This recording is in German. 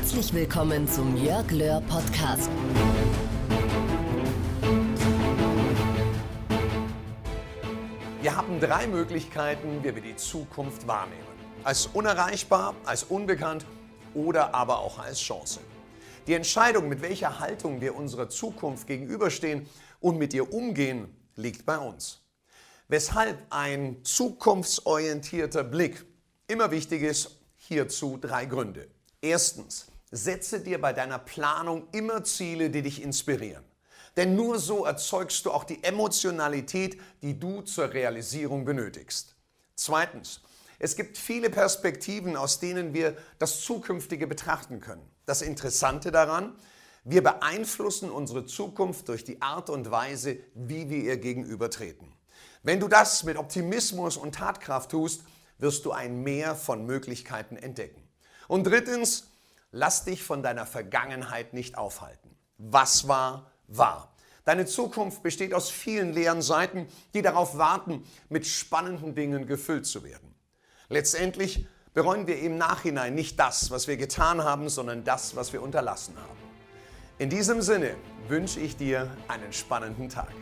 Herzlich willkommen zum Jörg Löhr Podcast. Wir haben drei Möglichkeiten, wie wir die Zukunft wahrnehmen. Als unerreichbar, als unbekannt oder aber auch als Chance. Die Entscheidung, mit welcher Haltung wir unserer Zukunft gegenüberstehen und mit ihr umgehen, liegt bei uns. Weshalb ein zukunftsorientierter Blick immer wichtig ist, hierzu drei Gründe. Erstens, setze dir bei deiner Planung immer Ziele, die dich inspirieren. Denn nur so erzeugst du auch die Emotionalität, die du zur Realisierung benötigst. Zweitens, es gibt viele Perspektiven, aus denen wir das Zukünftige betrachten können. Das Interessante daran, wir beeinflussen unsere Zukunft durch die Art und Weise, wie wir ihr gegenübertreten. Wenn du das mit Optimismus und Tatkraft tust, wirst du ein Meer von Möglichkeiten entdecken. Und drittens, lass dich von deiner Vergangenheit nicht aufhalten. Was war, war. Deine Zukunft besteht aus vielen leeren Seiten, die darauf warten, mit spannenden Dingen gefüllt zu werden. Letztendlich bereuen wir im Nachhinein nicht das, was wir getan haben, sondern das, was wir unterlassen haben. In diesem Sinne wünsche ich dir einen spannenden Tag.